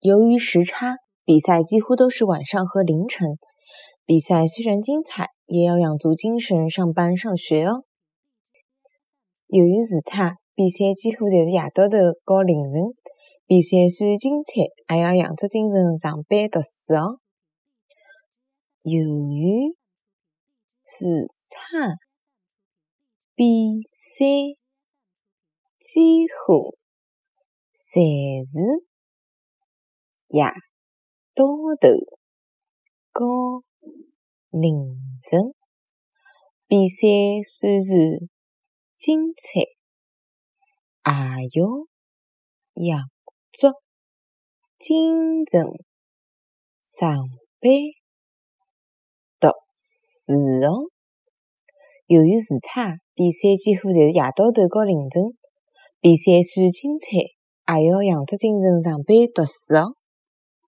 由于时差，比赛几乎都是晚上和凌晨。比赛虽然精彩，也要养足精神上班上学哦。由于时差，比赛几乎侪是夜到头和凌晨。比赛虽然精彩，也要养足精神上班读书哦。由于时差，比赛几乎侪是夜到头和凌晨。比赛虽然精彩，也要养足精神上班读书哦。由于时差，比赛几乎侪是夜到头和凌晨。比赛虽精彩，也要养足精神上班读书哦。